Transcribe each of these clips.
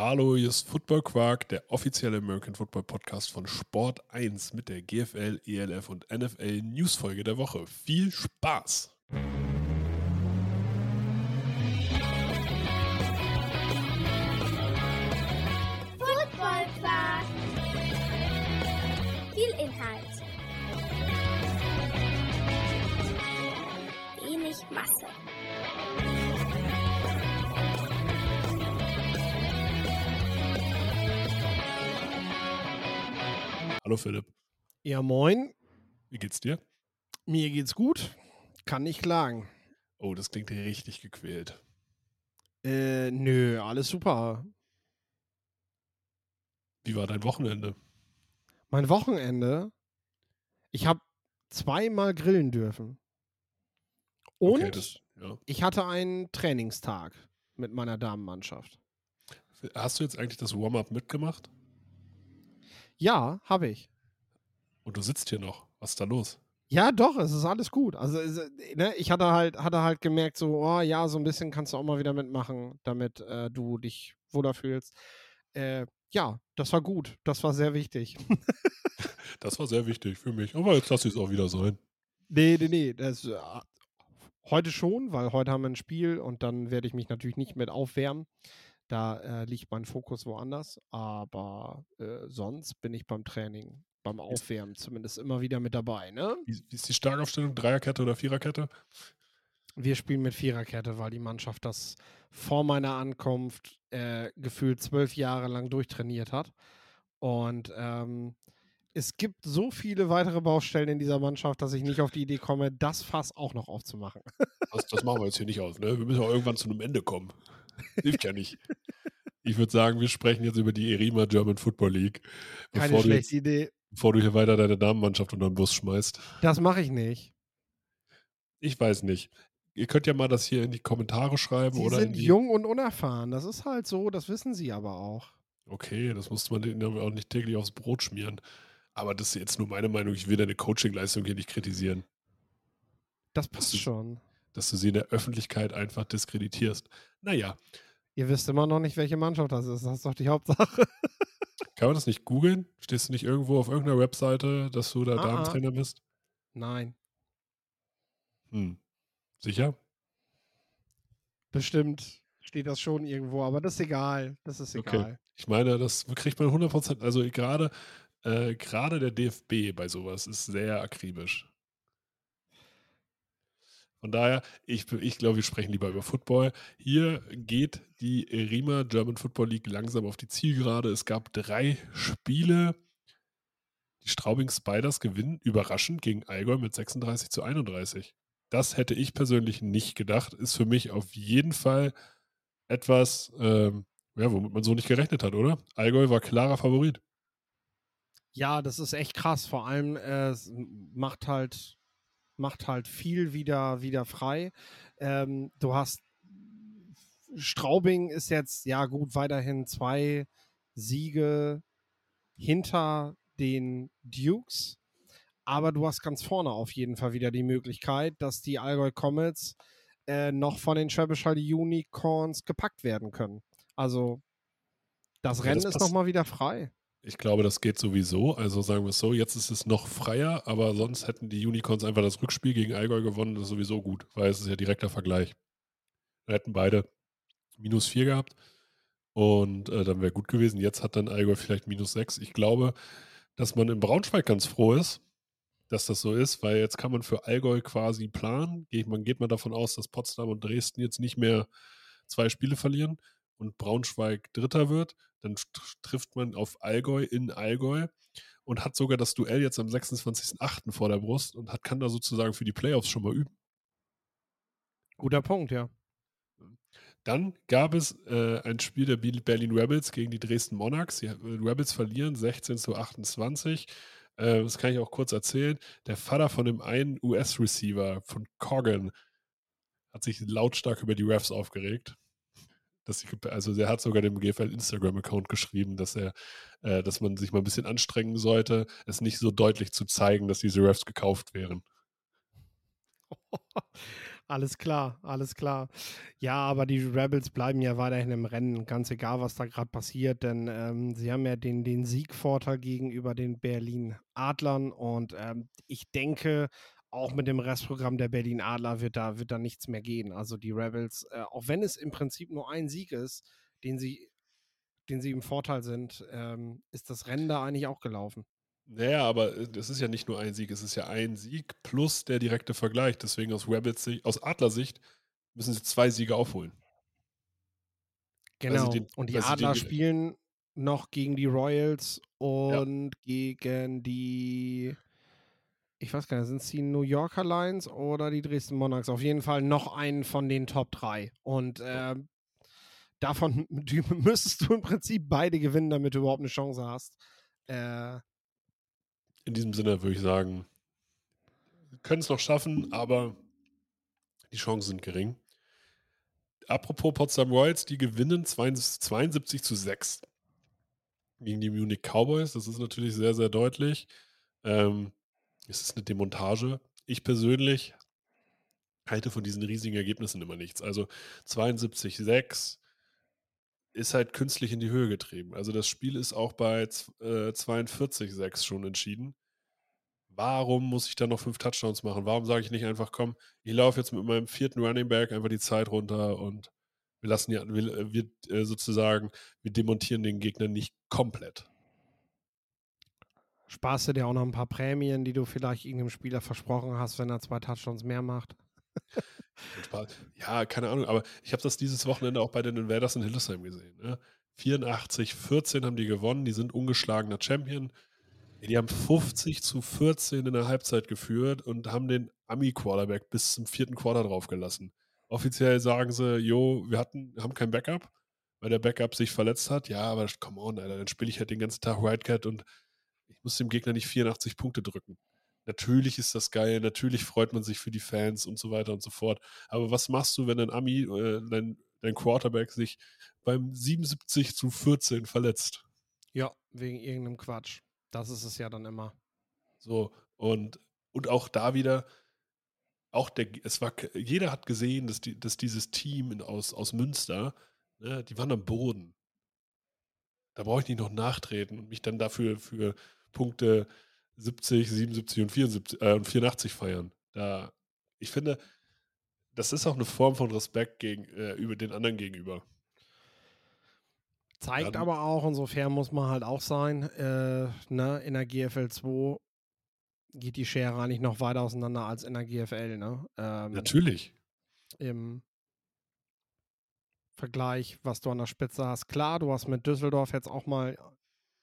Hallo, hier ist Football Quark, der offizielle American Football Podcast von Sport 1 mit der GFL, ELF und NFL Newsfolge der Woche. Viel Spaß! Football Quark. Viel Inhalt. Wenig Masse. Hallo Philipp, Ja, moin. wie geht's dir? Mir geht's gut. Kann nicht klagen. Oh, das klingt richtig gequält. Äh, nö, alles super. Wie war dein Wochenende? Mein Wochenende, ich habe zweimal grillen dürfen. Und Okay, das, ja. ich hatte einen Trainingstag mit meiner Damenmannschaft. Hast du jetzt eigentlich das Warm-up mitgemacht? Ja, habe ich. Und du sitzt hier noch. Was ist da los? Ja, doch, es ist alles gut. Also, ne, ich hatte halt, hatte halt gemerkt, so, oh ja, so ein bisschen kannst du auch mal wieder mitmachen, damit äh, du dich wohler fühlst. Äh, ja, das war gut. Das war sehr wichtig. Das war sehr wichtig für mich. Aber jetzt lass ich es auch wieder sein. Nee, nee, nee. Das, äh, heute schon, weil heute haben wir ein Spiel und dann werde ich mich natürlich nicht mit aufwärmen. Da äh, liegt mein Fokus woanders. Aber äh, sonst bin ich beim Training, beim Aufwärmen zumindest immer wieder mit dabei. Ne? Wie, wie ist die Starkaufstellung? Dreierkette oder Viererkette? Wir spielen mit Viererkette, weil die Mannschaft das vor meiner Ankunft äh, gefühlt zwölf Jahre lang durchtrainiert hat. Und ähm, es gibt so viele weitere Baustellen in dieser Mannschaft, dass ich nicht auf die Idee komme, das Fass auch noch aufzumachen. Das, das machen wir jetzt hier nicht aus. Ne? Wir müssen auch irgendwann zu einem Ende kommen. Hilft ja nicht. Ich würde sagen, wir sprechen jetzt über die Erima German Football League. Keine Bevor du, schlechte Idee. bevor du hier weiter deine Damenmannschaft unter den Bus schmeißt. Das mache ich nicht. Ich weiß nicht. Ihr könnt ja mal das hier in die Kommentare schreiben Sie oder in sind die. jung und unerfahren. Das ist halt so, das wissen sie aber auch. Okay, das muss man denen auch nicht täglich aufs Brot schmieren. Aber das ist jetzt nur meine Meinung. Ich will deine Coaching-Leistung hier nicht kritisieren. Das passt ist- schon. Dass du sie in der Öffentlichkeit einfach diskreditierst. Naja, Ihr wisst immer noch nicht, welche Mannschaft das ist. Das ist doch die Hauptsache. kann man das nicht googeln? Stehst du nicht irgendwo auf irgendeiner Webseite, dass du da Ah, ah. Damentrainer bist? Nein, Hm. Sicher? bestimmt steht das schon irgendwo, aber das ist egal. Das ist Okay. egal. Ich meine, das kriegt man 100%. Also gerade äh, gerade der DFB bei sowas ist sehr akribisch. Von daher, ich, ich glaube, wir sprechen lieber über Football. Hier geht die Rima German Football League langsam auf die Zielgerade. Es gab drei Spiele. Die Straubing Spiders gewinnen überraschend gegen Allgäu mit 36 zu 31. Das hätte ich persönlich nicht gedacht. Ist für mich auf jeden Fall etwas, ähm, ja, womit man so nicht gerechnet hat, oder? Allgäu war klarer Favorit. Ja, das ist echt krass. Vor allem äh, macht halt macht halt viel wieder wieder frei. Ähm, du hast Straubing ist jetzt ja gut weiterhin zwei Siege hinter den Dukes, aber du hast ganz vorne auf jeden Fall wieder die Möglichkeit, dass die Allgäu Comets äh, noch von den Schwäbisch Hall Unicorns gepackt werden können. Also das Ja, Rennen das ist nochmal wieder frei. Ich glaube, das geht sowieso. Also sagen wir es so, jetzt ist es noch freier, aber sonst hätten die Unicorns einfach das Rückspiel gegen Allgäu gewonnen. Das ist sowieso gut, weil es ist ja direkter Vergleich. Da hätten beide minus vier gehabt und äh, dann wäre gut gewesen. Jetzt hat dann Allgäu vielleicht minus sechs. Ich glaube, dass man in Braunschweig ganz froh ist, dass das so ist, weil jetzt kann man für Allgäu quasi planen. Geht man geht man davon aus, dass Potsdam und Dresden jetzt nicht mehr zwei Spiele verlieren und Braunschweig Dritter wird. Dann tr- trifft man auf Allgäu in Allgäu und hat sogar das Duell jetzt am 26.08. vor der Brust und hat, kann da sozusagen für die Playoffs schon mal üben. Guter Punkt, ja. Dann gab es äh, ein Spiel der Berlin Rebels gegen die Dresden Monarchs. Die äh, Rebels verlieren 16 zu 28. Äh, das kann ich auch kurz erzählen. Der Vater von dem einen US-Receiver von Coggan hat sich lautstark über die Refs aufgeregt. Dass ich, also der hat sogar dem GFL Instagram-Account geschrieben, dass er, äh, dass man sich mal ein bisschen anstrengen sollte, es nicht so deutlich zu zeigen, dass diese Refs gekauft wären. Alles klar, alles klar. Ja, aber die Rebels bleiben ja weiterhin im Rennen, ganz egal, was da gerade passiert, denn ähm, sie haben ja den, den Siegvorteil gegenüber den Berlin Adlern und ähm, ich denke, auch mit dem Restprogramm der Berlin Adler wird da, wird da nichts mehr gehen. Also die Rebels, äh, auch wenn es im Prinzip nur ein Sieg ist, den sie, den sie im Vorteil sind, ähm, ist das Rennen da eigentlich auch gelaufen. Naja, aber es ist ja nicht nur ein Sieg, es ist ja ein Sieg plus der direkte Vergleich. Deswegen aus Rebels Sicht, aus Adlersicht müssen sie zwei Siege aufholen. Genau. Den, und die Adler spielen noch gegen die Royals und ja. gegen die ich weiß gar nicht, sind es die New Yorker Lions oder die Dresden Monarchs? Auf jeden Fall noch einen von den Top 3. Und äh, davon müsstest du im Prinzip beide gewinnen, damit du überhaupt eine Chance hast. Äh, In diesem Sinne würde ich sagen, können es noch schaffen, aber die Chancen sind gering. Apropos Potsdam Royals, die gewinnen 72 zu 6 gegen die Munich Cowboys. Das ist natürlich sehr, sehr deutlich. Ähm, es ist eine Demontage. Ich persönlich halte von diesen riesigen Ergebnissen immer nichts. Also 72,6 ist halt künstlich in die Höhe getrieben. Also das Spiel ist auch bei äh, 42,6 schon entschieden. Warum muss ich dann noch fünf Touchdowns machen? Warum sage ich nicht einfach, komm, ich laufe jetzt mit meinem vierten Running Back einfach die Zeit runter und wir lassen ja, wir, wir äh, sozusagen, wir demontieren den Gegner nicht komplett sparst du dir auch noch ein paar Prämien, die du vielleicht irgendeinem Spieler versprochen hast, wenn er zwei Touchdowns mehr macht. ja, keine Ahnung, aber ich habe das dieses Wochenende auch bei den Invaders in Hildesheim gesehen. Ne? 84, 14 haben die gewonnen, die sind ungeschlagener Champion. Die haben 50 zu 14 in der Halbzeit geführt und haben den Ami-Quarterback bis zum vierten Quarter draufgelassen. Offiziell sagen sie, jo, wir hatten, haben kein Backup, weil der Backup sich verletzt hat. Ja, aber come on, Alter, dann spiele ich halt den ganzen Tag Wildcat und ich muss dem Gegner nicht 84 Punkte drücken. Natürlich ist das geil, natürlich freut man sich für die Fans und so weiter und so fort. Aber was machst du, wenn dein Ami, äh, dein, dein Quarterback sich beim 77 zu 14 verletzt? Ja, wegen irgendeinem Quatsch. Das ist es ja dann immer. So, und, und auch da wieder, auch der, es war, jeder hat gesehen, dass, die, dass dieses Team in, aus, aus Münster, ne, die waren am Boden. Da brauche ich nicht noch nachtreten und mich dann dafür für Punkte 70, 77 und, 74, äh, und 84 feiern. Da, ich finde, das ist auch eine Form von Respekt gegen, äh, über den anderen gegenüber. Zeigt Dann, aber auch, insofern muss man halt auch sein, äh, ne, in der GFL 2 geht die Schere eigentlich noch weiter auseinander als in der GFL, ne? Ähm, Natürlich. Im Vergleich, was du an der Spitze hast. Klar, du hast mit Düsseldorf jetzt auch mal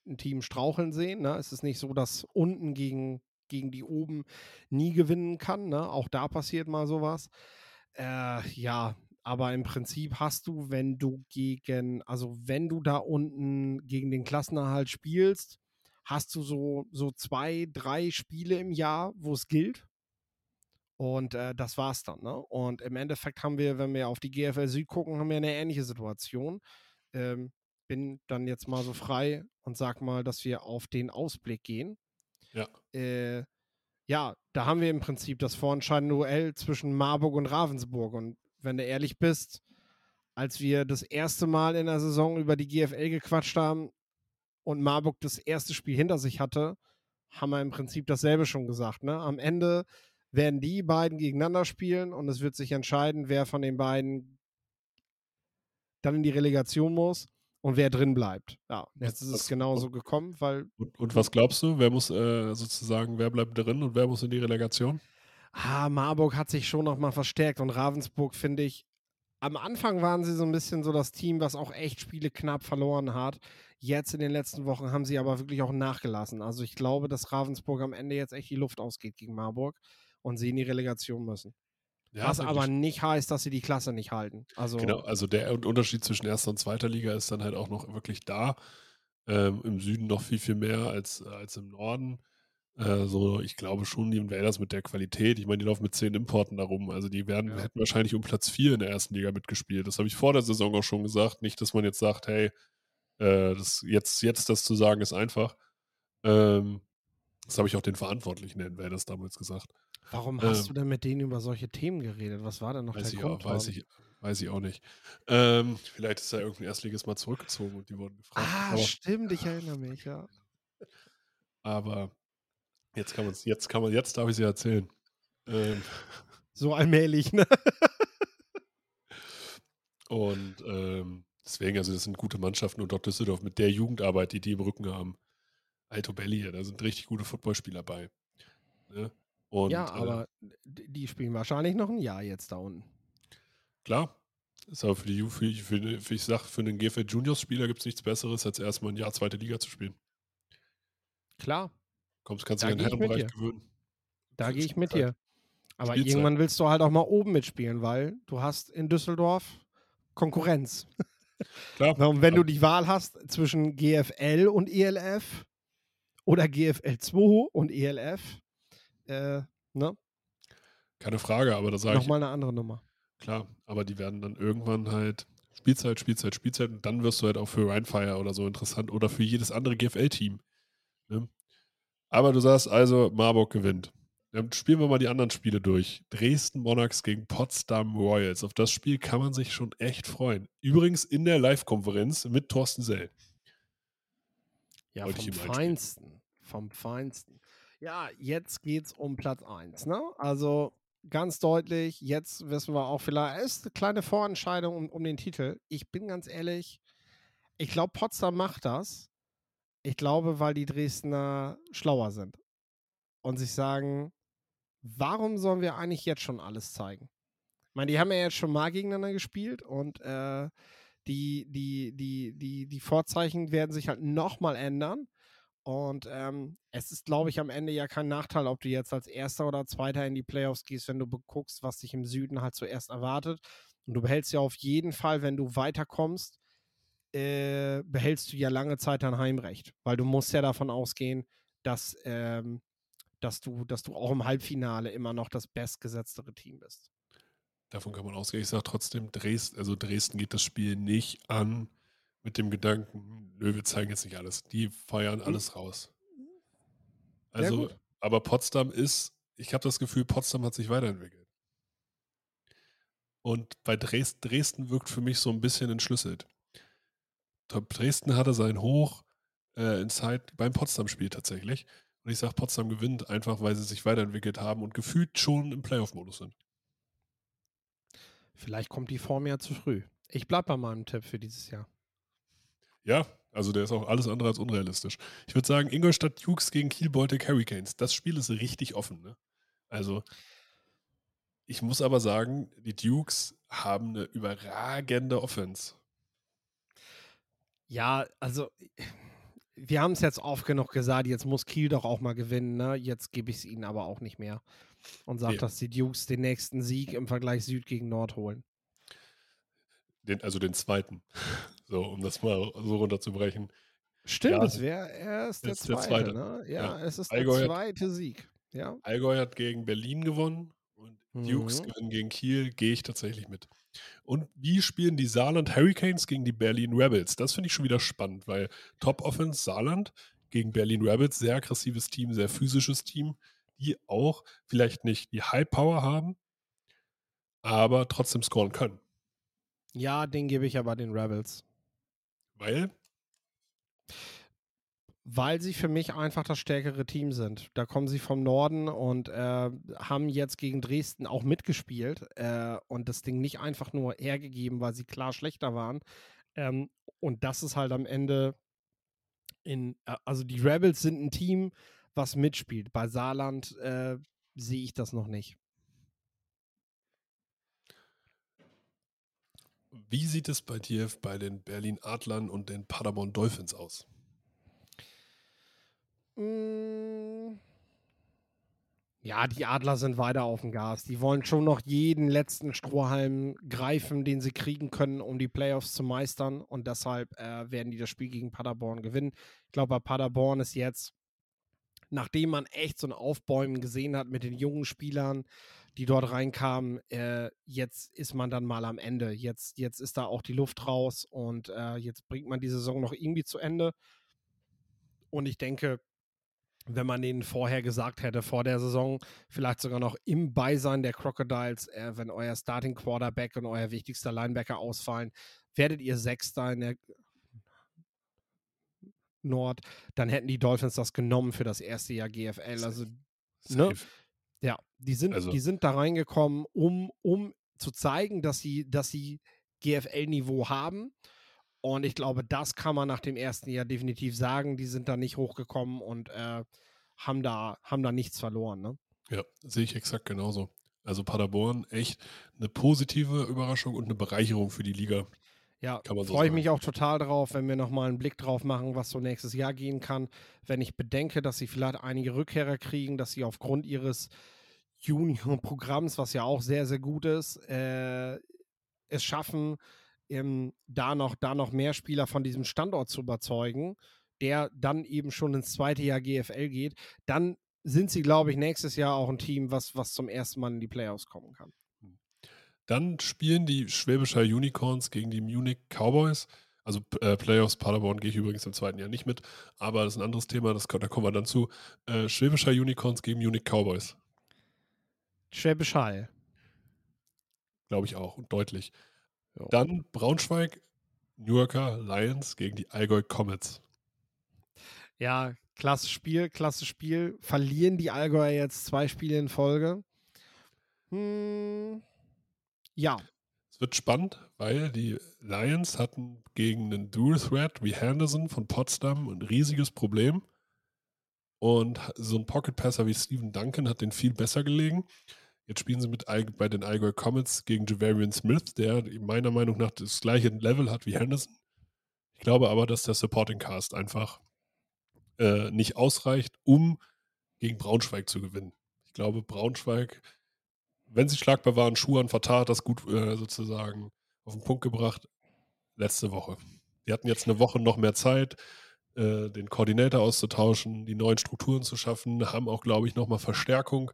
ein Team straucheln sehen. Ne? Es ist nicht so, dass unten gegen, gegen die oben nie gewinnen kann. Ne? Auch da passiert mal sowas. Äh, ja, aber im Prinzip hast du, wenn du gegen, also wenn du da unten gegen den Klassenerhalt spielst, hast du so, so zwei, drei Spiele im Jahr, wo es gilt. Und äh, das war's dann. Ne? Und im Endeffekt haben wir, wenn wir auf die GFL Süd gucken, haben wir eine ähnliche Situation. Ähm, bin dann jetzt mal so frei und sag mal, dass wir auf den Ausblick gehen. Ja. Äh, ja, da haben wir im Prinzip das vorentscheidende Duell zwischen Marburg und Ravensburg. Und wenn du ehrlich bist, als wir das erste Mal in der Saison über die GFL gequatscht haben und Marburg das erste Spiel hinter sich hatte, haben wir im Prinzip dasselbe schon gesagt. Ne? Am Ende werden die beiden gegeneinander spielen und es wird sich entscheiden, wer von den beiden dann in die Relegation muss und wer drin bleibt. Ja, jetzt ist es genauso gekommen, weil. Und, und was glaubst du? Wer muss äh, sozusagen, wer bleibt drin und wer muss in die Relegation? Ah, Marburg hat sich schon nochmal verstärkt und Ravensburg finde ich. Am Anfang waren sie so ein bisschen so das Team, was auch echt Spiele knapp verloren hat. Jetzt in den letzten Wochen haben sie aber wirklich auch nachgelassen. Also ich glaube, dass Ravensburg am Ende jetzt echt die Luft ausgeht gegen Marburg und sie in die Relegation müssen. Ja, Was aber nicht heißt, dass sie die Klasse nicht halten. Also genau, also der Unterschied zwischen erster und zweiter Liga ist dann halt auch noch wirklich da. Ähm, Im Süden noch viel, viel mehr als, als im Norden. Äh, so, ich glaube schon, die Invaders mit der Qualität, ich meine, die laufen mit zehn Importen darum. Also die werden, ja. hätten wahrscheinlich um Platz vier in der ersten Liga mitgespielt. Das habe ich vor der Saison auch schon gesagt. Nicht, dass man jetzt sagt, hey, äh, das, jetzt, jetzt das zu sagen ist einfach. Ähm, Das habe ich auch den Verantwortlichen der Invaders damals gesagt. Warum hast Ähm, du denn mit denen über solche Themen geredet? Was war denn noch Weiß der ich, auch, Grund? weiß, Torben? ich, weiß ich auch nicht. Ähm, vielleicht ist da irgendein Erstliges mal zurückgezogen und die wurden gefragt. Ah, aber, stimmt, ich erinnere mich, ja. aber jetzt kann man es, jetzt kann man, jetzt darf ich sie erzählen. Ähm, So allmählich, ne? und ähm, deswegen, also das sind gute Mannschaften und dort Düsseldorf mit der Jugendarbeit, die die im Rücken haben. Alto Belli, da sind richtig gute Footballspieler bei. Ne? Und ja, äh, aber d- die spielen wahrscheinlich noch ein Jahr jetzt da unten. Klar. Ist aber für die für, für, für ich sag, für einen GFL Juniors Spieler gibt es nichts Besseres, als erstmal ein Jahr zweite Liga zu spielen. Klar, Kommst, kannst Da du in den geh ich mit Herrenbereich gewöhnen. da gehe ich mit dir. Aber Spielzeit. irgendwann willst du halt auch mal oben mitspielen, weil du hast in Düsseldorf Konkurrenz. Klar. Und wenn du die Wahl hast zwischen GFL und ELF oder GFL 2 und ELF, äh, ne? Keine Frage, aber da sage ich, Nochmal eine andere Nummer. klar, aber die werden dann irgendwann halt Spielzeit, Spielzeit, Spielzeit und dann wirst du halt auch für Rheinfire oder so interessant oder für jedes andere GFL-Team. Ne? Aber du sagst also, Marburg gewinnt. Dann spielen wir mal die anderen Spiele durch. Dresden Monarchs gegen Potsdam Royals. Auf das Spiel kann man sich schon echt freuen. Übrigens in der Live-Konferenz mit Thorsten Sell. Ja, Wollte vom. Feinsten. Vom Feinsten. Ja, jetzt geht's um Platz 1. Ne? Also ganz deutlich, jetzt wissen wir auch vielleicht, es ist eine kleine Vorentscheidung um, um den Titel. Ich bin ganz ehrlich, ich glaube, Potsdam macht das. Ich glaube, weil die Dresdner schlauer sind und sich sagen, warum sollen wir eigentlich jetzt schon alles zeigen? Ich meine, die haben ja jetzt schon mal gegeneinander gespielt und äh, die, die, die, die, die Vorzeichen werden sich halt nochmal ändern. Und ähm, es ist, glaube ich, am Ende ja kein Nachteil, ob du jetzt als Erster oder Zweiter in die Playoffs gehst, wenn du guckst, was dich im Süden halt zuerst erwartet. Und du behältst ja auf jeden Fall, wenn du weiterkommst, äh, behältst du ja lange Zeit dein Heimrecht. Weil du musst ja davon ausgehen, dass, ähm, dass, du, dass du auch im Halbfinale immer noch das bestgesetztere Team bist. Davon kann man ausgehen. Ich sage trotzdem, Dresden, also Dresden geht das Spiel nicht an mit dem Gedanken, nö, wir zeigen jetzt nicht alles. Die feiern alles raus. Also, aber Potsdam ist, ich habe das Gefühl, Potsdam hat sich weiterentwickelt. Und bei Dresden, Dresden wirkt für mich so ein bisschen entschlüsselt. Dresden hatte sein Hoch äh, in Zeit beim Potsdam-Spiel tatsächlich. Und ich sage, Potsdam gewinnt einfach, weil sie sich weiterentwickelt haben und gefühlt schon im Playoff-Modus sind. Vielleicht kommt die Form ja zu früh. Ich bleibe bei meinem Tipp für dieses Jahr. Ja, also der ist auch alles andere als unrealistisch. Ich würde sagen, Ingolstadt Dukes gegen Kiel Baltic Hurricanes. Das Spiel ist richtig offen. Ne? Also, ich muss aber sagen, die Dukes haben eine überragende Offense. Ja, also wir haben es jetzt oft genug gesagt, jetzt muss Kiel doch auch mal gewinnen, ne? Jetzt gebe ich es ihnen aber auch nicht mehr. Und sage, Nee. dass die Dukes den nächsten Sieg im Vergleich Süd gegen Nord holen. Den, also den zweiten. So, um das mal so runterzubrechen. Stimmt, Ja, das wäre erst der ist der zweite, zweite. ne? Ja, Ja. es ist Allgäu der hat- zweite Sieg. Ja. Allgäu hat gegen Berlin gewonnen und Dukes Mhm. gewinnen gegen Kiel. Gehe ich tatsächlich mit. Und wie spielen die Saarland Hurricanes gegen die Berlin Rebels? Das finde ich schon wieder spannend, weil Top Offense Saarland gegen Berlin Rebels, sehr aggressives Team, sehr physisches Team, die auch vielleicht nicht die High Power haben, aber trotzdem scoren können. Ja, den gebe ich aber den Rebels. Weil, Weil sie für mich einfach das stärkere Team sind. Da kommen sie vom Norden und äh, haben jetzt gegen Dresden auch mitgespielt äh, und das Ding nicht einfach nur hergegeben, weil sie klar schlechter waren. Ähm, und das ist halt am Ende in, äh, also die Rebels sind ein Team, was mitspielt. Bei Saarland äh, sehe ich das noch nicht. wie sieht es bei dir bei den Berlin Adlern und den Paderborn Dolphins aus? Mm. Ja, die Adler sind weiter auf dem Gas. Die wollen schon noch jeden letzten Strohhalm greifen, den sie kriegen können, um die Playoffs zu meistern. Und deshalb äh, werden die das Spiel gegen Paderborn gewinnen. Ich glaube, bei Paderborn ist jetzt, nachdem man echt so ein Aufbäumen gesehen hat mit den jungen Spielern, die dort reinkamen, äh, jetzt ist man dann mal am Ende. Jetzt, jetzt ist da auch die Luft raus und äh, jetzt bringt man die Saison noch irgendwie zu Ende. Und ich denke, wenn man denen vorher gesagt hätte, vor der Saison, vielleicht sogar noch im Beisein der Crocodiles, äh, wenn euer Starting Quarterback und euer wichtigster Linebacker ausfallen, werdet ihr Sechster in der Nord, dann hätten die Dolphins das genommen für das erste Jahr GFL. Also, ne? Ja, die sind, Also- die sind da reingekommen, um, um zu zeigen, dass sie, dass sie GFL-Niveau haben. Und ich glaube, das kann man nach dem ersten Jahr definitiv sagen. Die sind da nicht hochgekommen und äh, haben, da, haben da nichts verloren. Ne? Ja, sehe ich exakt genauso. Also Paderborn echt eine positive Überraschung und eine Bereicherung für die Liga. Ja, so freue ich mich auch total drauf, wenn wir nochmal einen Blick drauf machen, was so nächstes Jahr gehen kann. Wenn ich bedenke, dass sie vielleicht einige Rückkehrer kriegen, dass sie aufgrund ihres Junior-Programms, was ja auch sehr, sehr gut ist, äh, es schaffen, ähm, da, noch, da noch mehr Spieler von diesem Standort zu überzeugen, der dann eben schon ins zweite Jahr GFL geht, dann sind sie, glaube ich, nächstes Jahr auch ein Team, was, was zum ersten Mal in die Playoffs kommen kann. Dann spielen die Schwäbischer Unicorns gegen die Munich Cowboys. Also äh, Playoffs Paderborn gehe ich übrigens im zweiten Jahr nicht mit, aber das ist ein anderes Thema, das, da kommen wir dann zu. Äh, Schwäbischer Unicorns gegen Munich Cowboys, Schwäbisch Hall. glaube ich auch und deutlich. Ja. Dann Braunschweig, New Yorker Lions gegen die Allgäu Comets. Ja, klasse Spiel, klasse Spiel. Verlieren die Allgäuer jetzt zwei Spiele in Folge? Hm, ja, Es wird spannend, weil die Lions hatten gegen einen Dual Threat wie Henderson von Potsdam ein riesiges Problem. Und so ein Pocket Passer wie Steven Duncan hat den viel besser gelegen. Jetzt spielen sie mit bei den Allgäu Comets gegen Javarian Smith, der meiner Meinung nach das gleiche Level hat wie Henderson. Ich glaube aber, dass der Supporting Cast einfach äh, nicht ausreicht, um gegen Braunschweig zu gewinnen. Ich glaube, Braunschweig, wenn sie schlagbar waren, Schuhan Fatah hat das gut äh, sozusagen auf den Punkt gebracht letzte Woche. Die hatten jetzt eine Woche noch mehr Zeit, äh, den Koordinator auszutauschen, die neuen Strukturen zu schaffen, haben auch, glaube ich, nochmal Verstärkung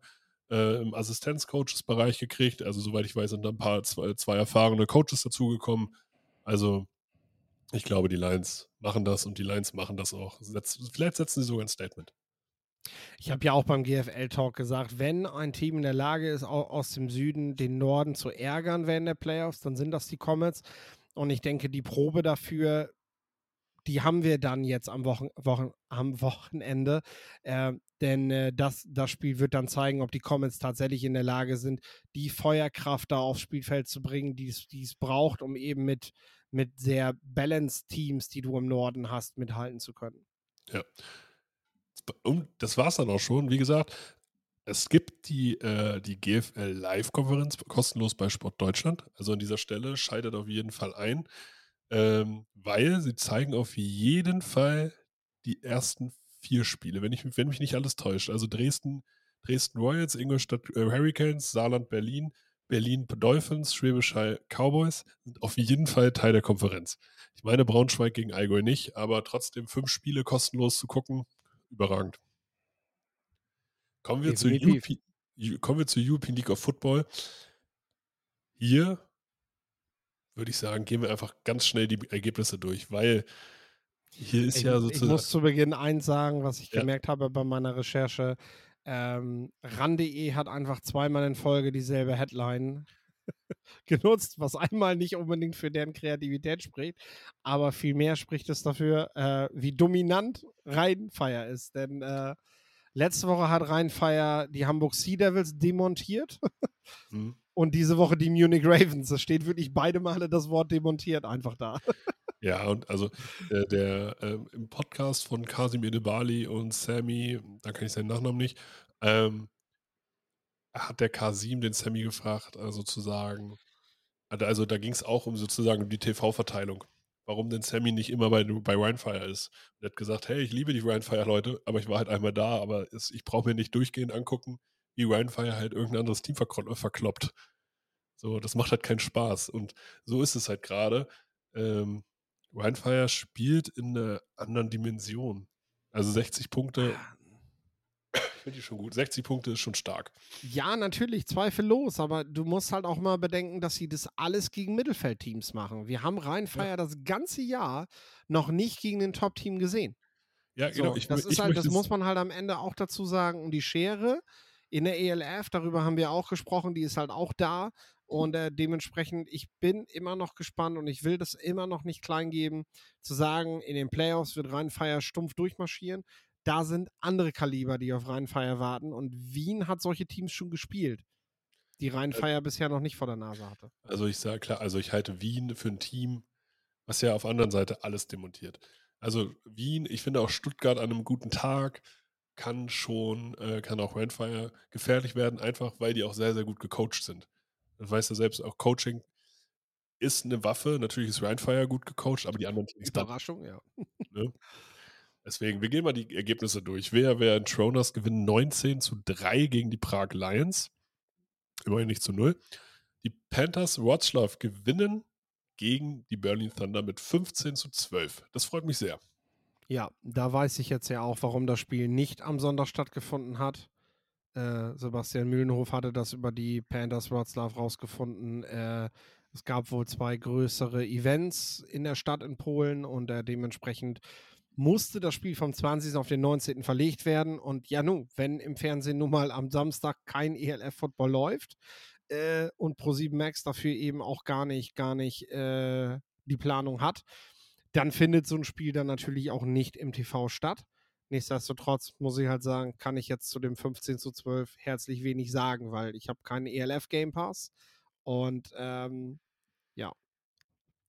äh, im Assistenzcoaches-Bereich gekriegt. Also, soweit ich weiß, sind da ein paar, zwei, zwei erfahrene Coaches dazugekommen. Also, ich glaube, die Lions machen das und die Lions machen das auch. Setz, vielleicht setzen sie sogar ein Statement. Ich habe ja auch beim GFL-Talk gesagt, wenn ein Team in der Lage ist, au- aus dem Süden den Norden zu ärgern während der Playoffs, dann sind das die Comets. Und ich denke, die Probe dafür, die haben wir dann jetzt am, Wochen, Wochen, am Wochenende. Äh, denn äh, das, das Spiel wird dann zeigen, ob die Comets tatsächlich in der Lage sind, die Feuerkraft da aufs Spielfeld zu bringen, die es, braucht, um eben mit, mit sehr balanced Teams, die du im Norden hast, mithalten zu können. Und das war es dann auch schon. Wie gesagt, es gibt die, äh, die GFL Live-Konferenz kostenlos bei Sport Deutschland. Also an dieser Stelle schaltet auf jeden Fall ein, ähm, weil sie zeigen auf jeden Fall die ersten vier Spiele, wenn, ich, wenn mich nicht alles täuscht. Also Dresden, Dresden Royals, Ingolstadt äh, Hurricanes, Saarland Berlin, Berlin Dolphins, Schwäbisch Hall Cowboys sind auf jeden Fall Teil der Konferenz. Ich meine Braunschweig gegen Allgäu nicht, aber trotzdem fünf Spiele kostenlos zu gucken, überragend. Kommen wir, zur Definitiv. Europe, kommen wir zur European League of Football. Hier würde ich sagen, gehen wir einfach ganz schnell die Ergebnisse durch, weil hier ist ich, ja ich sozusagen. muss zu Beginn eins sagen, was ich Ja. gemerkt habe bei meiner Recherche. Ähm, RAN.de hat einfach zweimal in Folge dieselbe Headline genutzt, was einmal nicht unbedingt für deren Kreativität spricht, aber vielmehr spricht es dafür, äh, wie dominant Rheinfire ist. Denn äh, letzte Woche hat Rheinfire die Hamburg Sea Devils demontiert Hm. und diese Woche die Munich Ravens. Es steht wirklich beide Male das Wort demontiert einfach da. Ja, und also äh, der ähm, im Podcast von Kasim Edebali und Sammy, da kann ich seinen Nachnamen nicht, ähm, hat der Kasim den Sammy gefragt, also sozusagen, also also da ging es auch um sozusagen die TV-Verteilung. Warum denn Sammy nicht immer bei, bei Rhinefire ist. Und er hat gesagt, hey, ich liebe die Rhinefire-Leute, aber ich war halt einmal da, aber es, ich brauche mir nicht durchgehend angucken, wie Rhinefire halt irgendein anderes Team verklo- verkloppt. So, das macht halt keinen Spaß. Und so ist es halt gerade. Ähm, Rhinefire spielt in einer anderen Dimension. Also 60 Punkte, finde ich schon gut. 60 Punkte ist schon stark. Ja, natürlich, zweifellos, aber du musst halt auch mal bedenken, dass sie das alles gegen Mittelfeldteams machen. Wir haben Rheinfire das ganze Jahr noch nicht gegen den Top-Team gesehen. Ja, genau. So, Ich, das ist halt, das muss man halt am Ende auch dazu sagen. Und die Schere in der ELF, darüber haben wir auch gesprochen, die ist halt auch da. Und äh, dementsprechend, ich bin immer noch gespannt und ich will das immer noch nicht klein geben, zu sagen, in den Playoffs wird Rheinfeier stumpf durchmarschieren. Da sind andere Kaliber, die auf Rheinfeier warten. Und Wien hat solche Teams schon gespielt, die Rheinfeier bisher noch nicht vor der Nase hatte. Also ich sage klar, also ich halte Wien für ein Team, was ja auf anderen Seite alles demontiert. Also Wien, ich finde auch Stuttgart an einem guten Tag kann schon, äh, kann auch Randfire gefährlich werden, einfach weil die auch sehr, sehr gut gecoacht sind. Das weißt du selbst, auch Coaching ist eine Waffe. Natürlich ist Randfire gut gecoacht, aber die anderen Teams dann Überraschung, ja. Ne? Deswegen, wir gehen mal die Ergebnisse durch. Wer, wer in Troners gewinnen 19 zu 3 gegen die Prag Lions. Immerhin nicht zu 0. Die Panthers Wroclaw gewinnen gegen die Berlin Thunder mit 15 zu 12. Das freut mich sehr. Ja, da weiß ich jetzt ja auch, warum das Spiel nicht am Sonntag stattgefunden hat. Äh, Sebastian Mühlenhof hatte das über die Panthers Wroclaw rausgefunden. Äh, es gab wohl zwei größere Events in der Stadt in Polen und äh, dementsprechend musste das Spiel vom 20. auf den 19. verlegt werden. Und ja, nun, wenn im Fernsehen nun mal am Samstag kein ELF-Football läuft äh, und Pro7 Max dafür eben auch gar nicht, gar nicht äh, die Planung hat, dann findet so ein Spiel dann natürlich auch nicht im TV statt. Nichtsdestotrotz muss ich halt sagen, kann ich jetzt zu dem 15 zu 12 herzlich wenig sagen, weil ich habe keinen ELF Game Pass und ähm, ja,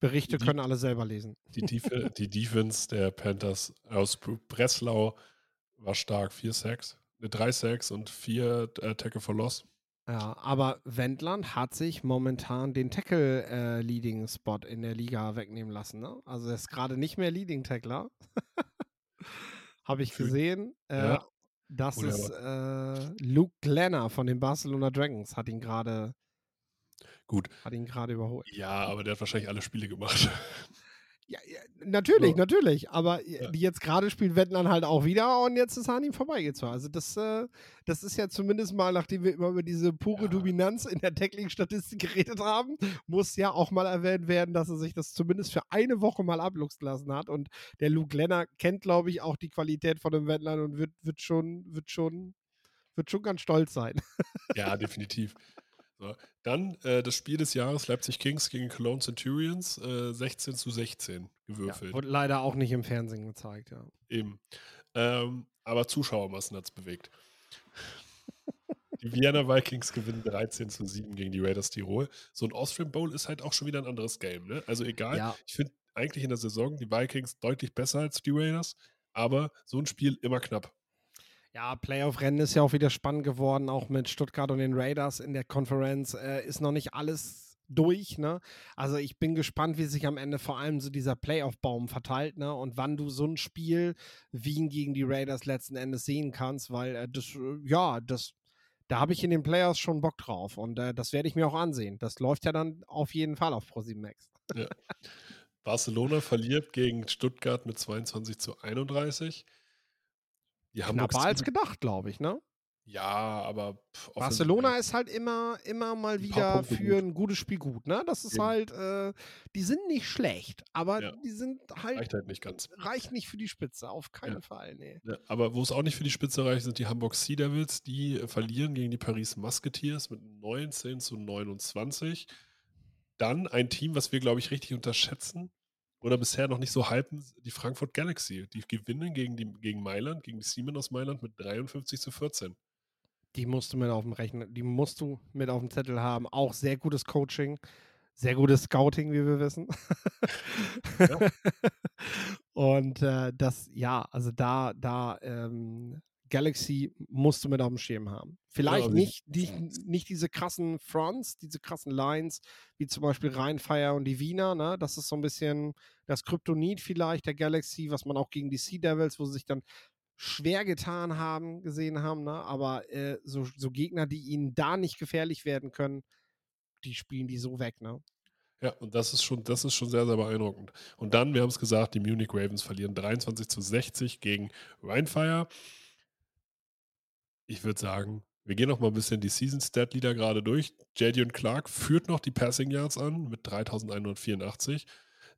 Berichte Die- können alle selber lesen. Die, Def die Defense der Panthers aus Breslau war stark. Vier Sacks, ne, drei Sacks und vier äh, Tackle for Loss. Ja, aber Wendland hat sich momentan den Tackle-Leading-Spot in der Liga wegnehmen lassen. Ne? Also er ist gerade nicht mehr Leading-Tackler. Habe ich gesehen. Äh, Ja. Das Oder ist äh, Luke Glenner von den Barcelona Dragons, hat ihn gerade Gut. hat ihn gerade überholt. Ja, aber der hat wahrscheinlich alle Spiele gemacht. Ja, ja natürlich, Ja. natürlich. Aber Ja. die jetzt gerade spielt Wendland halt auch wieder und jetzt ist an ihm vorbeigezogen. Also das, äh, das ist ja zumindest mal, nachdem wir immer über diese pure. Dominanz in der Tackling-Statistik geredet haben, muss ja auch mal erwähnt werden, dass er sich das zumindest für eine Woche mal abluchsen lassen hat. Und der Luke Lenner kennt, glaube ich, auch die Qualität von dem Wendland und wird, wird schon, wird schon, wird schon ganz stolz sein. ja, definitiv. So. Dann äh, das Spiel des Jahres Leipzig Kings gegen Cologne Centurions, äh, 16 zu 16 gewürfelt. Wurde leider auch nicht im Fernsehen gezeigt, ja. Eben. Ähm, aber Zuschauermassen hat es bewegt. Die Vienna Vikings gewinnen 13 zu 7 gegen die Raiders Tirol. So ein Austrian Bowl ist halt auch schon wieder ein anderes Game. Ne? Also egal, Ja. ich finde eigentlich in der Saison die Vikings deutlich besser als die Raiders, aber so ein Spiel immer knapp. Ja, Playoff-Rennen ist ja auch wieder spannend geworden, auch mit Stuttgart und den Raiders in der Konferenz. Äh, ist noch nicht alles durch, ne? Also ich bin gespannt, wie sich am Ende vor allem so dieser Playoff-Baum verteilt, ne? Und wann du so ein Spiel Wien gegen die Raiders letzten Endes sehen kannst, weil äh, das, äh, ja, das, da habe ich in den Playoffs schon Bock drauf und äh, das werde ich mir auch ansehen. Das läuft ja dann auf jeden Fall auf ProSieben Max. Barcelona verliert gegen Stuttgart mit 22 zu 31. Die Hamburg Knapper als gedacht, glaube ich, ne? Ja, aber pff, Barcelona ist halt immer, immer mal Ein wieder Punkte für gut. ein gutes Spiel gut, ne? Das ist Eben. halt, äh, die sind nicht schlecht, aber Ja. die sind halt, reicht halt nicht ganz. reicht nicht für die Spitze, auf keinen Ja. Fall, nee. Ja, aber wo es auch nicht für die Spitze reicht, sind die Hamburg Sea Devils. Die äh, verlieren gegen die Paris Musketeers mit 19 zu 29. Dann ein Team, was wir, glaube ich, richtig unterschätzen oder bisher noch nicht so hypen, die Frankfurt Galaxy. Die gewinnen gegen, die, gegen Mailand, gegen die Siemens aus Mailand mit 53 zu 14. Die musst du mit auf dem Rechnen, die musst du mit auf dem Zettel haben. Auch sehr gutes Coaching, sehr gutes Scouting, wie wir wissen. Ja. Und äh, das, ja, also da, da, ähm, Galaxy musst du mit auf dem Schirm haben. Vielleicht also- nicht, die, nicht diese krassen Fronts, diese krassen Lines, wie zum Beispiel Rheinfire und die Wiener, ne? Das ist so ein bisschen das Kryptonit vielleicht der Galaxy, was man auch gegen die Sea Devils, wo sie sich dann schwer getan haben, gesehen haben, ne? Aber äh, so, so Gegner, die ihnen da nicht gefährlich werden können, die spielen die so weg, ne? Ja, und das ist schon, das ist schon sehr, sehr beeindruckend. Und dann, wir haben es gesagt, die Munich Ravens verlieren 23 zu 60 gegen Rheinfire. Ich würde sagen, wir gehen noch mal ein bisschen die Season Stat Leader gerade durch. Jadion Clark führt noch die Passing Yards an mit 3184.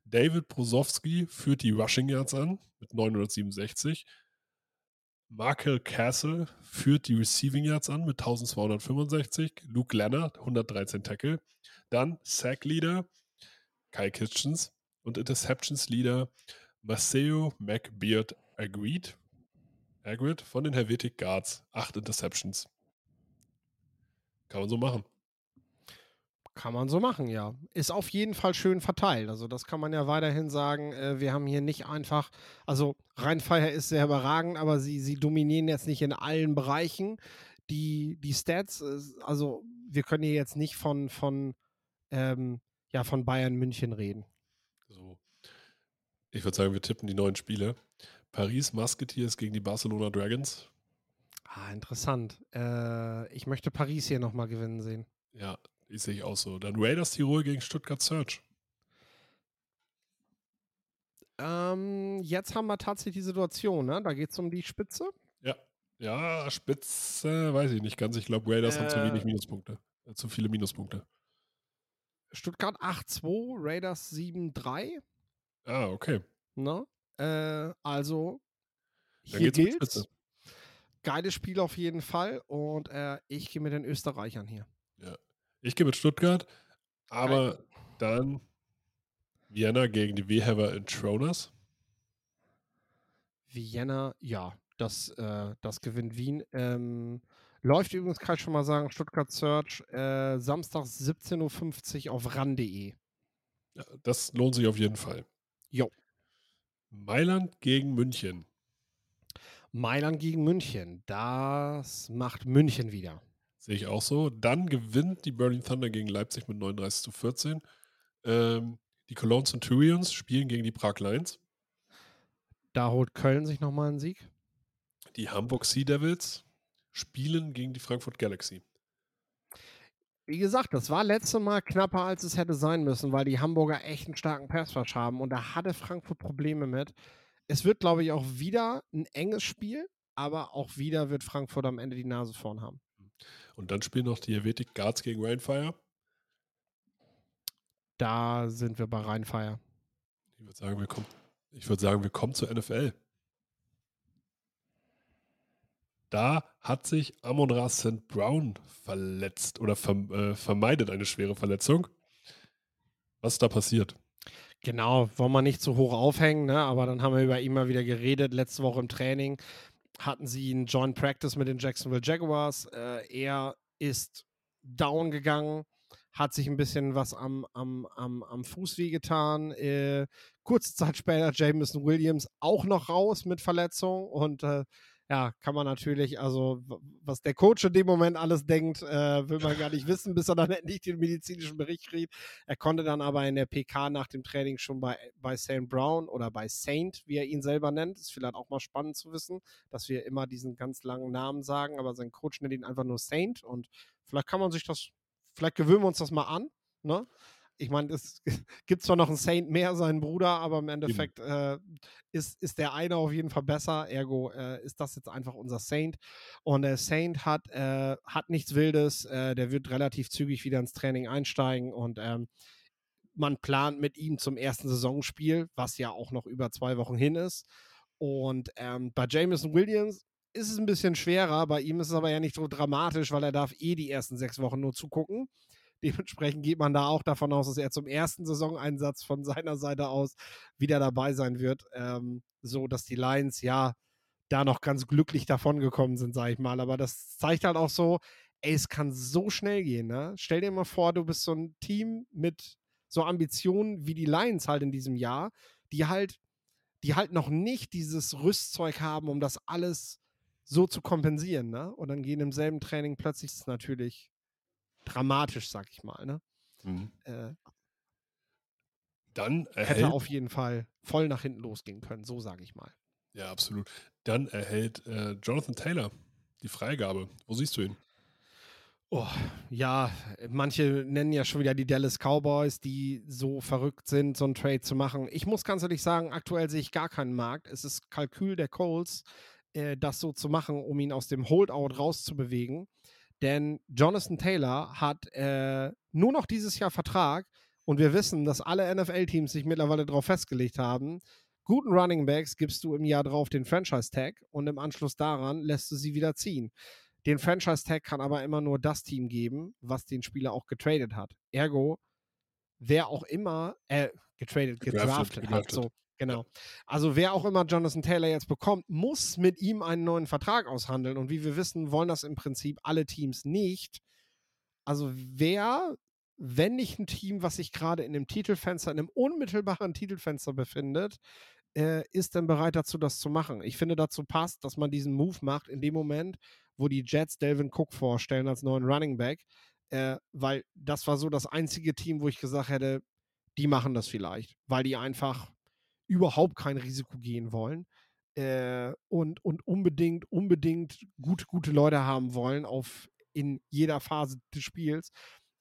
David Brosowski führt die Rushing Yards an mit 967. Markel Castle führt die Receiving Yards an mit 1265. Luke Leonard 113 Tackle. Dann Sack Leader Kai Kitchens und Interceptions Leader Maceo McBeard Agreed. Agreed von den Helvetic Guards. Acht Interceptions. Kann man so machen. Kann man so machen, ja. Ist auf jeden Fall schön verteilt. Also das kann man ja weiterhin sagen. Äh, wir haben hier nicht einfach, also Rheinfeier ist sehr überragend, aber sie, sie dominieren jetzt nicht in allen Bereichen. Die, die Stats, also wir können hier jetzt nicht von, von, ähm, ja, von Bayern München reden. So. Ich würde sagen, wir tippen die neuen Spiele. Paris Musketeers gegen die Barcelona Dragons. Ah, interessant. Äh, ich möchte Paris hier nochmal gewinnen sehen. Ja, ich sehe ich auch so. Dann Raiders Tirol gegen Stuttgart Search. Ähm, jetzt haben wir tatsächlich die Situation, ne? Da geht es um die Spitze. Ja. Ja, Spitze, weiß ich nicht ganz. Ich glaube, Raiders äh, haben zu wenig Minuspunkte. Äh, zu viele Minuspunkte. Stuttgart 8-2, Raiders 7-3. Ah, okay. Ne? Äh, also, hier gilt geiles Spiel auf jeden Fall und äh, ich gehe mit den Österreichern hier. Ja. Ich gehe mit Stuttgart, aber Geil. dann Vienna gegen die Wehever in Troners. Vienna, ja, das, äh, das gewinnt Wien. Ähm, läuft übrigens, kann ich schon mal sagen, Stuttgart Search, äh, Samstag 17.50 Uhr auf ran.de. Ja, das lohnt sich auf jeden Fall. Jo. Mailand gegen München. Mailand gegen München. Das macht München wieder. Sehe ich auch so. Dann gewinnt die Berlin Thunder gegen Leipzig mit 39 zu 14. Ähm, die Cologne Centurions spielen gegen die Prag Lions. Da holt Köln sich nochmal einen Sieg. Die Hamburg Sea Devils spielen gegen die Frankfurt Galaxy. Wie gesagt, das war letztes Mal knapper, als es hätte sein müssen, weil die Hamburger echt einen starken Passrush haben und da hatte Frankfurt Probleme mit. Es wird, glaube ich, auch wieder ein enges Spiel, aber auch wieder wird Frankfurt am Ende die Nase vorn haben. Und dann spielen noch die Helvetic Guards gegen Rainfire. Da sind wir bei Rainfire. Ich würde sagen, wir kommen, ich würde sagen, wir kommen zur NFL. Da hat sich Amon Ra St. Brown verletzt oder äh, vermeidet eine schwere Verletzung. Was ist da passiert? Genau, wollen wir nicht zu hoch aufhängen, ne? aber dann haben wir über ihn mal wieder geredet. Letzte Woche im Training hatten sie einen Joint Practice mit den Jacksonville Jaguars. Äh, er ist down gegangen, hat sich ein bisschen was am, am, am, am Fuß wehgetan. Äh, kurze Zeit später Jameson Williams auch noch raus mit Verletzung und ja, kann man natürlich, also was der Coach in dem Moment alles denkt, äh, will man gar nicht wissen, bis er dann endlich den medizinischen Bericht kriegt. Er konnte dann aber in der PK nach dem Training schon bei, bei St. Brown oder bei Saint, wie er ihn selber nennt, ist vielleicht auch mal spannend zu wissen, dass wir immer diesen ganz langen Namen sagen, aber sein Coach nennt ihn einfach nur Saint und vielleicht kann man sich das, vielleicht gewöhnen wir uns das mal an, ne? Ich meine, es gibt zwar noch einen Saint mehr, seinen Bruder, aber im Endeffekt äh, ist, ist der eine auf jeden Fall besser. Ergo äh, ist das jetzt einfach unser Saint. Und der Saint hat, äh, hat nichts Wildes. Äh, der wird relativ zügig wieder ins Training einsteigen und ähm, man plant mit ihm zum ersten Saisonspiel, was ja auch noch über zwei Wochen hin ist. Und ähm, bei Jameson Williams ist es ein bisschen schwerer. Bei ihm ist es aber ja nicht so dramatisch, weil er darf eh die ersten sechs Wochen nur zugucken. Dementsprechend geht man da auch davon aus, dass er zum ersten Saisoneinsatz von seiner Seite aus wieder dabei sein wird. Ähm, so dass die Lions ja da noch ganz glücklich davon gekommen sind, sag ich mal. Aber das zeigt halt auch so, ey, es kann so schnell gehen. Ne? Stell dir mal vor, du bist so ein Team mit so Ambitionen wie die Lions halt in diesem Jahr, die halt, die halt noch nicht dieses Rüstzeug haben, um das alles so zu kompensieren. Ne? Und dann gehen im selben Training plötzlich natürlich dramatisch, sag ich mal. Ne? Mhm. Äh, Dann erhält, hätte auf jeden Fall voll nach hinten losgehen können, so sage ich mal. Ja, absolut. Dann erhält äh, Jonathan Taylor die Freigabe. Wo siehst du ihn? Oh, ja, manche nennen ja schon wieder die Dallas Cowboys, die so verrückt sind, so einen Trade zu machen. Ich muss ganz ehrlich sagen, aktuell sehe ich gar keinen Markt. Es ist Kalkül der Coles, äh, das so zu machen, um ihn aus dem Holdout rauszubewegen. Denn Jonathan Taylor hat äh, nur noch dieses Jahr Vertrag und wir wissen, dass alle NFL-Teams sich mittlerweile darauf festgelegt haben, guten Running Backs gibst du im Jahr drauf den Franchise-Tag und im Anschluss daran lässt du sie wieder ziehen. Den Franchise-Tag kann aber immer nur das Team geben, was den Spieler auch getradet hat. Ergo, wer auch immer, äh, getradet, gedraftet, gedraftet hat. So, genau. Also wer auch immer Jonathan Taylor jetzt bekommt, muss mit ihm einen neuen Vertrag aushandeln. Und wie wir wissen, wollen das im Prinzip alle Teams nicht. Also wer, wenn nicht ein Team, was sich gerade in dem Titelfenster, in einem unmittelbaren Titelfenster befindet, äh, ist denn bereit dazu, das zu machen? Ich finde, dazu passt, dass man diesen Move macht in dem Moment, wo die Jets Delvin Cook vorstellen als neuen Running Back äh, weil das war so das einzige Team, wo ich gesagt hätte, die machen das vielleicht, weil die einfach überhaupt kein Risiko gehen wollen äh, und, und unbedingt, unbedingt gute, gute Leute haben wollen auf in jeder Phase des Spiels.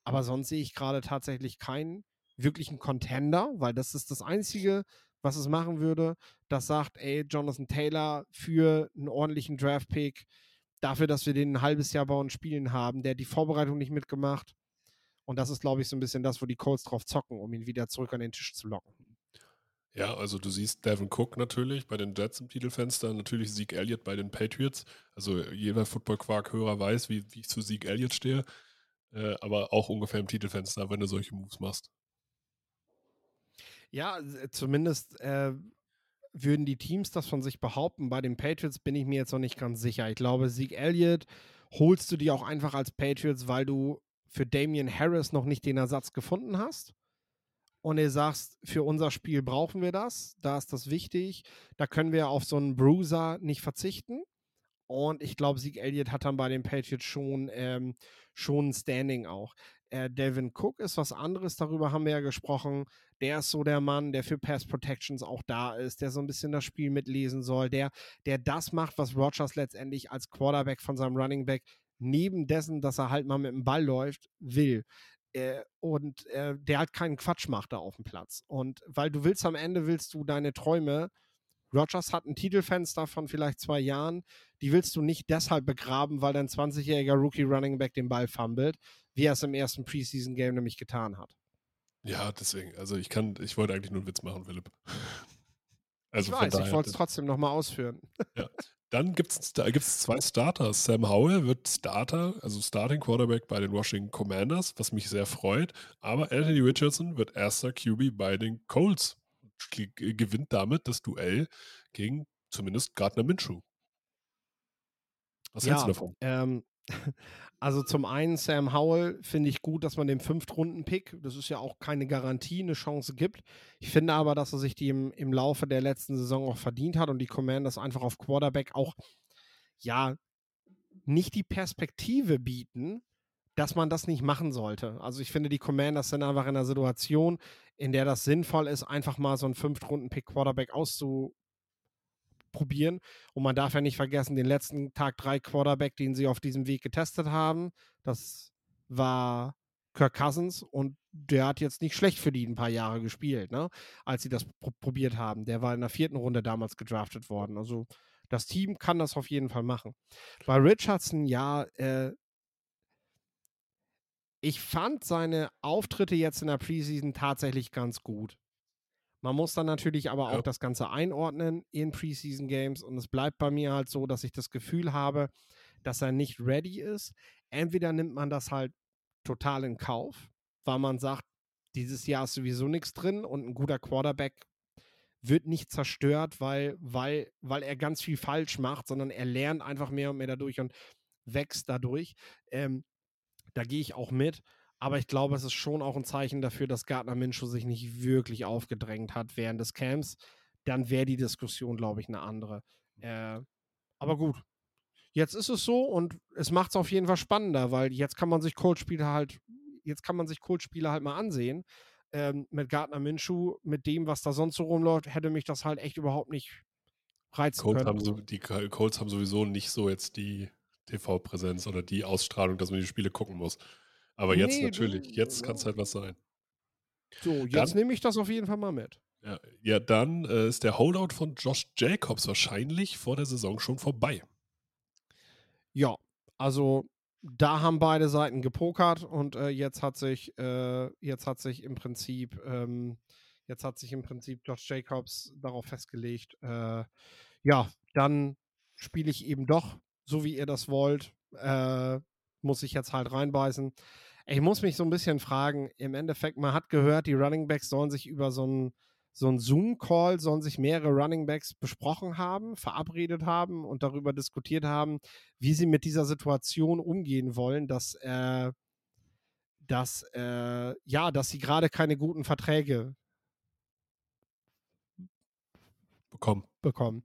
Aber sonst sehe ich gerade tatsächlich keinen wirklichen Contender, weil das ist das Einzige, was es machen würde, das sagt, ey, Jonathan Taylor für einen ordentlichen Draft-Pick dafür, dass wir den ein halbes Jahr bei uns spielen haben. Der hat die Vorbereitung nicht mitgemacht. Und das ist, glaube ich, so ein bisschen das, wo die Colts drauf zocken, um ihn wieder zurück an den Tisch zu locken. Ja, also du siehst Devin Cook natürlich bei den Jets im Titelfenster, natürlich Zeke Elliott bei den Patriots. Also jeder Football-Quark-Hörer weiß, wie, wie ich zu Zeke Elliott stehe. Äh, aber auch ungefähr im Titelfenster, wenn du solche Moves machst. Ja, zumindest äh, würden die Teams das von sich behaupten. Bei den Patriots bin ich mir jetzt noch nicht ganz sicher. Ich glaube, Sieg Elliott holst du dir auch einfach als Patriots, weil du für Damian Harris noch nicht den Ersatz gefunden hast. Und ihr sagst, für unser Spiel brauchen wir das, da ist das wichtig. Da können wir auf so einen Bruiser nicht verzichten. Und ich glaube, Sieg Elliott hat dann bei den Patriots schon, ähm, schon ein Standing auch. Äh, Devin Cook ist was anderes, darüber haben wir ja gesprochen. Der ist so der Mann, der für Pass Protections auch da ist, der so ein bisschen das Spiel mitlesen soll, der, der das macht, was Rogers letztendlich als Quarterback von seinem Running Back neben dessen, dass er halt mal mit dem Ball läuft, will. Äh, und äh, der halt keinen Quatsch macht da auf dem Platz. Und weil du willst am Ende, willst du deine Träume Rogers hat ein Titelfenster von vielleicht zwei Jahren. Die willst du nicht deshalb begraben, weil dein 20-jähriger Rookie Running Back den Ball fummelt, wie er es im ersten Preseason-Game nämlich getan hat. Ja, deswegen. Also ich kann, ich wollte eigentlich nur einen Witz machen, Philipp. Also ich weiß, ich wollte es trotzdem nochmal ausführen. Ja. Dann gibt es da gibt's zwei Starter. Sam Howell wird Starter, also Starting Quarterback bei den Washington Commanders, was mich sehr freut. Aber Anthony Richardson wird erster QB bei den Colts gewinnt damit das Duell gegen zumindest Gardner Minshew. Was ja, hältst du davon? Ähm, also zum einen Sam Howell finde ich gut, dass man dem Fünftrunden-Pick, das ist ja auch keine Garantie, eine Chance gibt. Ich finde aber, dass er sich die im, im Laufe der letzten Saison auch verdient hat und die Commanders einfach auf Quarterback auch, ja, nicht die Perspektive bieten, dass man das nicht machen sollte. Also ich finde, die Commanders sind einfach in einer Situation, in der das sinnvoll ist, einfach mal so einen Fünf-Runden-Pick-Quarterback auszuprobieren. Und man darf ja nicht vergessen, den letzten Tag drei Quarterback, den sie auf diesem Weg getestet haben, das war Kirk Cousins und der hat jetzt nicht schlecht für die ein paar Jahre gespielt, ne? als sie das pr probiert haben. Der war in der vierten Runde damals gedraftet worden. Also das Team kann das auf jeden Fall machen. Bei Richardson, ja, äh, ich fand seine Auftritte jetzt in der Preseason tatsächlich ganz gut. Man muss dann natürlich aber auch das Ganze einordnen in Preseason Games und es bleibt bei mir halt so, dass ich das Gefühl habe, dass er nicht ready ist. Entweder nimmt man das halt total in Kauf, weil man sagt, dieses Jahr ist sowieso nichts drin und ein guter Quarterback wird nicht zerstört, weil, weil, weil er ganz viel falsch macht, sondern er lernt einfach mehr und mehr dadurch und wächst dadurch. Ähm, da gehe ich auch mit. Aber ich glaube, es ist schon auch ein Zeichen dafür, dass Gardner Minshew sich nicht wirklich aufgedrängt hat während des Camps. Dann wäre die Diskussion, glaube ich, eine andere. Äh, aber gut. Jetzt ist es so und es macht es auf jeden Fall spannender, weil jetzt kann man sich Cold-Spiele halt, jetzt kann man sich Cold-Spiele halt mal ansehen. Ähm, mit Gardner Minshew, mit dem, was da sonst so rumläuft, hätte mich das halt echt überhaupt nicht reizen Colts können. Haben so, die Colts haben sowieso nicht so jetzt die TV-Präsenz oder die Ausstrahlung, dass man die Spiele gucken muss. Aber nee, jetzt natürlich, jetzt kann es halt was sein. So, jetzt nehme ich das auf jeden Fall mal mit. Ja, ja dann äh, ist der Holdout von Josh Jacobs wahrscheinlich vor der Saison schon vorbei. Ja, also da haben beide Seiten gepokert und äh, jetzt hat sich, äh, jetzt hat sich im Prinzip, ähm, jetzt hat sich im Prinzip Josh Jacobs darauf festgelegt, äh, ja, dann spiele ich eben doch, so wie ihr das wollt, äh, muss ich jetzt halt reinbeißen. Ich muss mich so ein bisschen fragen, im Endeffekt, man hat gehört, die Running Backs sollen sich über so ein so ein Zoom-Call sollen sich mehrere Running Backs besprochen haben, verabredet haben und darüber diskutiert haben, wie sie mit dieser Situation umgehen wollen, dass, äh, dass, äh, ja, dass sie gerade keine guten Verträge bekommen. bekommen.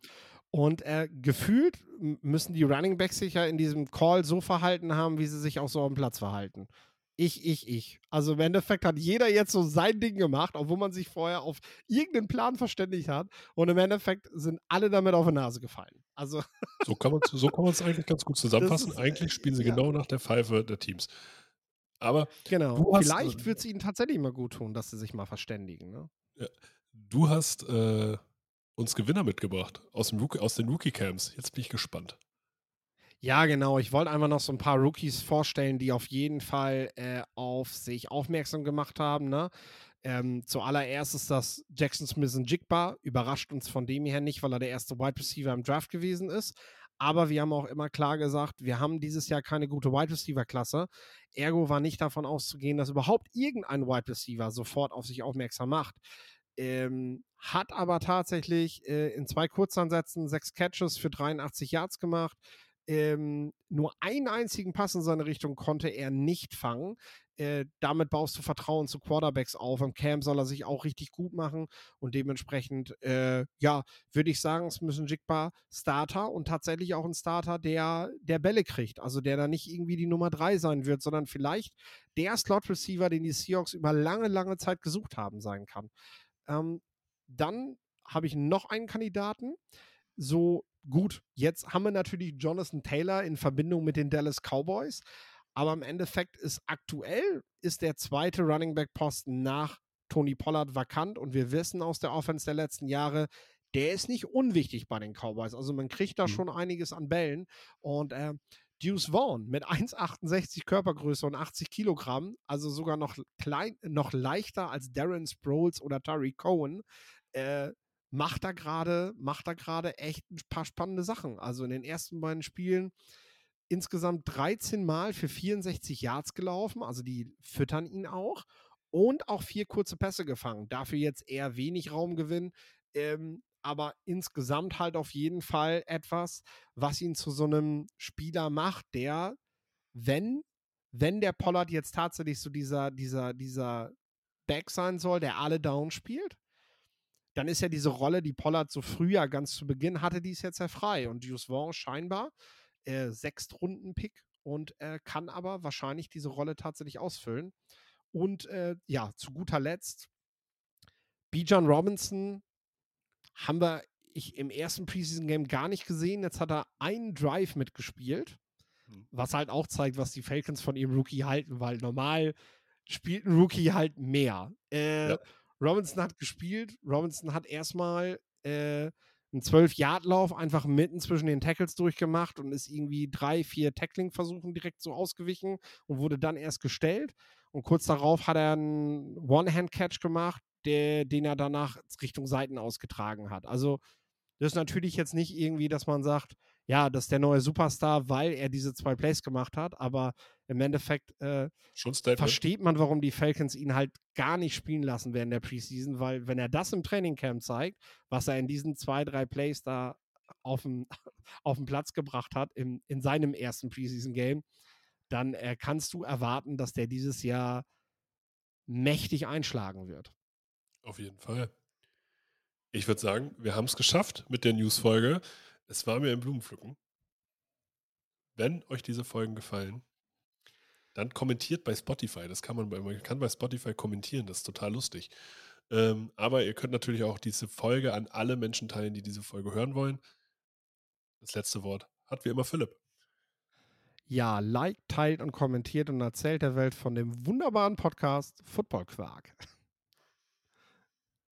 Und äh, gefühlt müssen die Running Backs sich ja in diesem Call so verhalten haben, wie sie sich auch so am Platz verhalten. Ich, ich, ich. Also im Endeffekt hat jeder jetzt so sein Ding gemacht, obwohl man sich vorher auf irgendeinen Plan verständigt hat. Und im Endeffekt sind alle damit auf die Nase gefallen. Also so kann man es so eigentlich ganz gut zusammenfassen. ist, eigentlich äh, spielen sie ja. genau nach der Pfeife der Teams. Aber genau. Vielleicht äh, wird es ihnen tatsächlich mal gut tun, dass sie sich mal verständigen. Ne? du hast äh, uns Gewinner mitgebracht aus, dem Rookie, aus den Rookie-Camps. Jetzt bin ich gespannt. Ja, genau. Ich wollte einfach noch so ein paar Rookies vorstellen, die auf jeden Fall äh, auf sich aufmerksam gemacht haben. Ne? Ähm, zuallererst ist das Jackson Smith und Jigba. Überrascht uns von dem her nicht, weil er der erste Wide Receiver im Draft gewesen ist. Aber wir haben auch immer klar gesagt, wir haben dieses Jahr keine gute Wide Receiver-Klasse. Ergo war nicht davon auszugehen, dass überhaupt irgendein Wide Receiver sofort auf sich aufmerksam macht. Ähm, hat aber tatsächlich äh, in zwei Kurzansätzen sechs Catches für 83 Yards gemacht. Ähm, nur einen einzigen Pass in seine Richtung konnte er nicht fangen. Äh, damit baust du Vertrauen zu Quarterbacks auf. Im Camp soll er sich auch richtig gut machen und dementsprechend, äh, ja, würde ich sagen, es müssen Jigba Starter und tatsächlich auch ein Starter, der, der Bälle kriegt. Also der da nicht irgendwie die Nummer drei sein wird, sondern vielleicht der Slot-Receiver, den die Seahawks über lange, lange Zeit gesucht haben, sein kann. Ähm, dann habe ich noch einen Kandidaten. So gut, jetzt haben wir natürlich Jonathan Taylor in Verbindung mit den Dallas Cowboys, aber im Endeffekt ist aktuell ist der zweite Running Back Posten nach Tony Pollard vakant und wir wissen aus der Offense der letzten Jahre, der ist nicht unwichtig bei den Cowboys. Also man kriegt da Mhm. schon einiges an Bällen und äh, Deuce Vaughn mit 1,68 Körpergröße und 80 Kilogramm, also sogar noch klein, noch leichter als Darren Sproles oder Tari Cohen, äh, macht da gerade, macht da gerade echt ein paar spannende Sachen. Also in den ersten beiden Spielen insgesamt 13 Mal für 64 Yards gelaufen, also die füttern ihn auch und auch vier kurze Pässe gefangen. Dafür jetzt eher wenig Raumgewinn, ähm, aber insgesamt halt auf jeden Fall etwas, was ihn zu so einem Spieler macht, der, wenn, wenn der Pollard jetzt tatsächlich so dieser, dieser, dieser Back sein soll, der alle down spielt, dann ist ja diese Rolle, die Pollard so früher ganz zu Beginn hatte, die ist jetzt ja frei. Und Deuce Vaughn scheinbar äh, Sechstrunden-Pick und äh, kann aber wahrscheinlich diese Rolle tatsächlich ausfüllen. Und äh, ja, zu guter Letzt, Bijan Robinson haben wir ich im ersten Preseason-Game gar nicht gesehen. Jetzt hat er einen Drive mitgespielt, Mhm. was halt auch zeigt, was die Falcons von ihrem Rookie halten, weil normal spielt ein Rookie halt mehr. Äh, Ja. Robinson hat gespielt. Robinson hat erstmal äh, einen 12-Yard-Lauf einfach mitten zwischen den Tackles durchgemacht und ist irgendwie drei, vier Tackling-Versuchen direkt so ausgewichen und wurde dann erst gestellt. Und kurz darauf hat er einen One-Hand-Catch gemacht, der, den er danach Richtung Seiten ausgetragen hat. Also, das ist natürlich jetzt nicht irgendwie, dass man sagt, ja, das ist der neue Superstar, weil er diese zwei Plays gemacht hat, aber im Endeffekt äh, Statement. versteht man, warum die Falcons ihn halt gar nicht spielen lassen während der Preseason, weil wenn er das im Trainingcamp zeigt, was er in diesen zwei, drei Plays da auf dem, auf den Platz gebracht hat, im, in seinem ersten Preseason-Game, dann äh, kannst du erwarten, dass der dieses Jahr mächtig einschlagen wird. Auf jeden Fall. Ich würde sagen, wir haben es geschafft mit der News-Folge. Es war mir ein Blumenpflücken. Wenn euch diese Folgen gefallen, dann kommentiert bei Spotify. Das kann man bei, man kann bei Spotify kommentieren, das ist total lustig. Ähm, aber ihr könnt natürlich auch diese Folge an alle Menschen teilen, die diese Folge hören wollen. Das letzte Wort hat wie immer Philipp. Ja, liked, teilt und kommentiert und erzählt der Welt von dem wunderbaren Podcast Football Quark.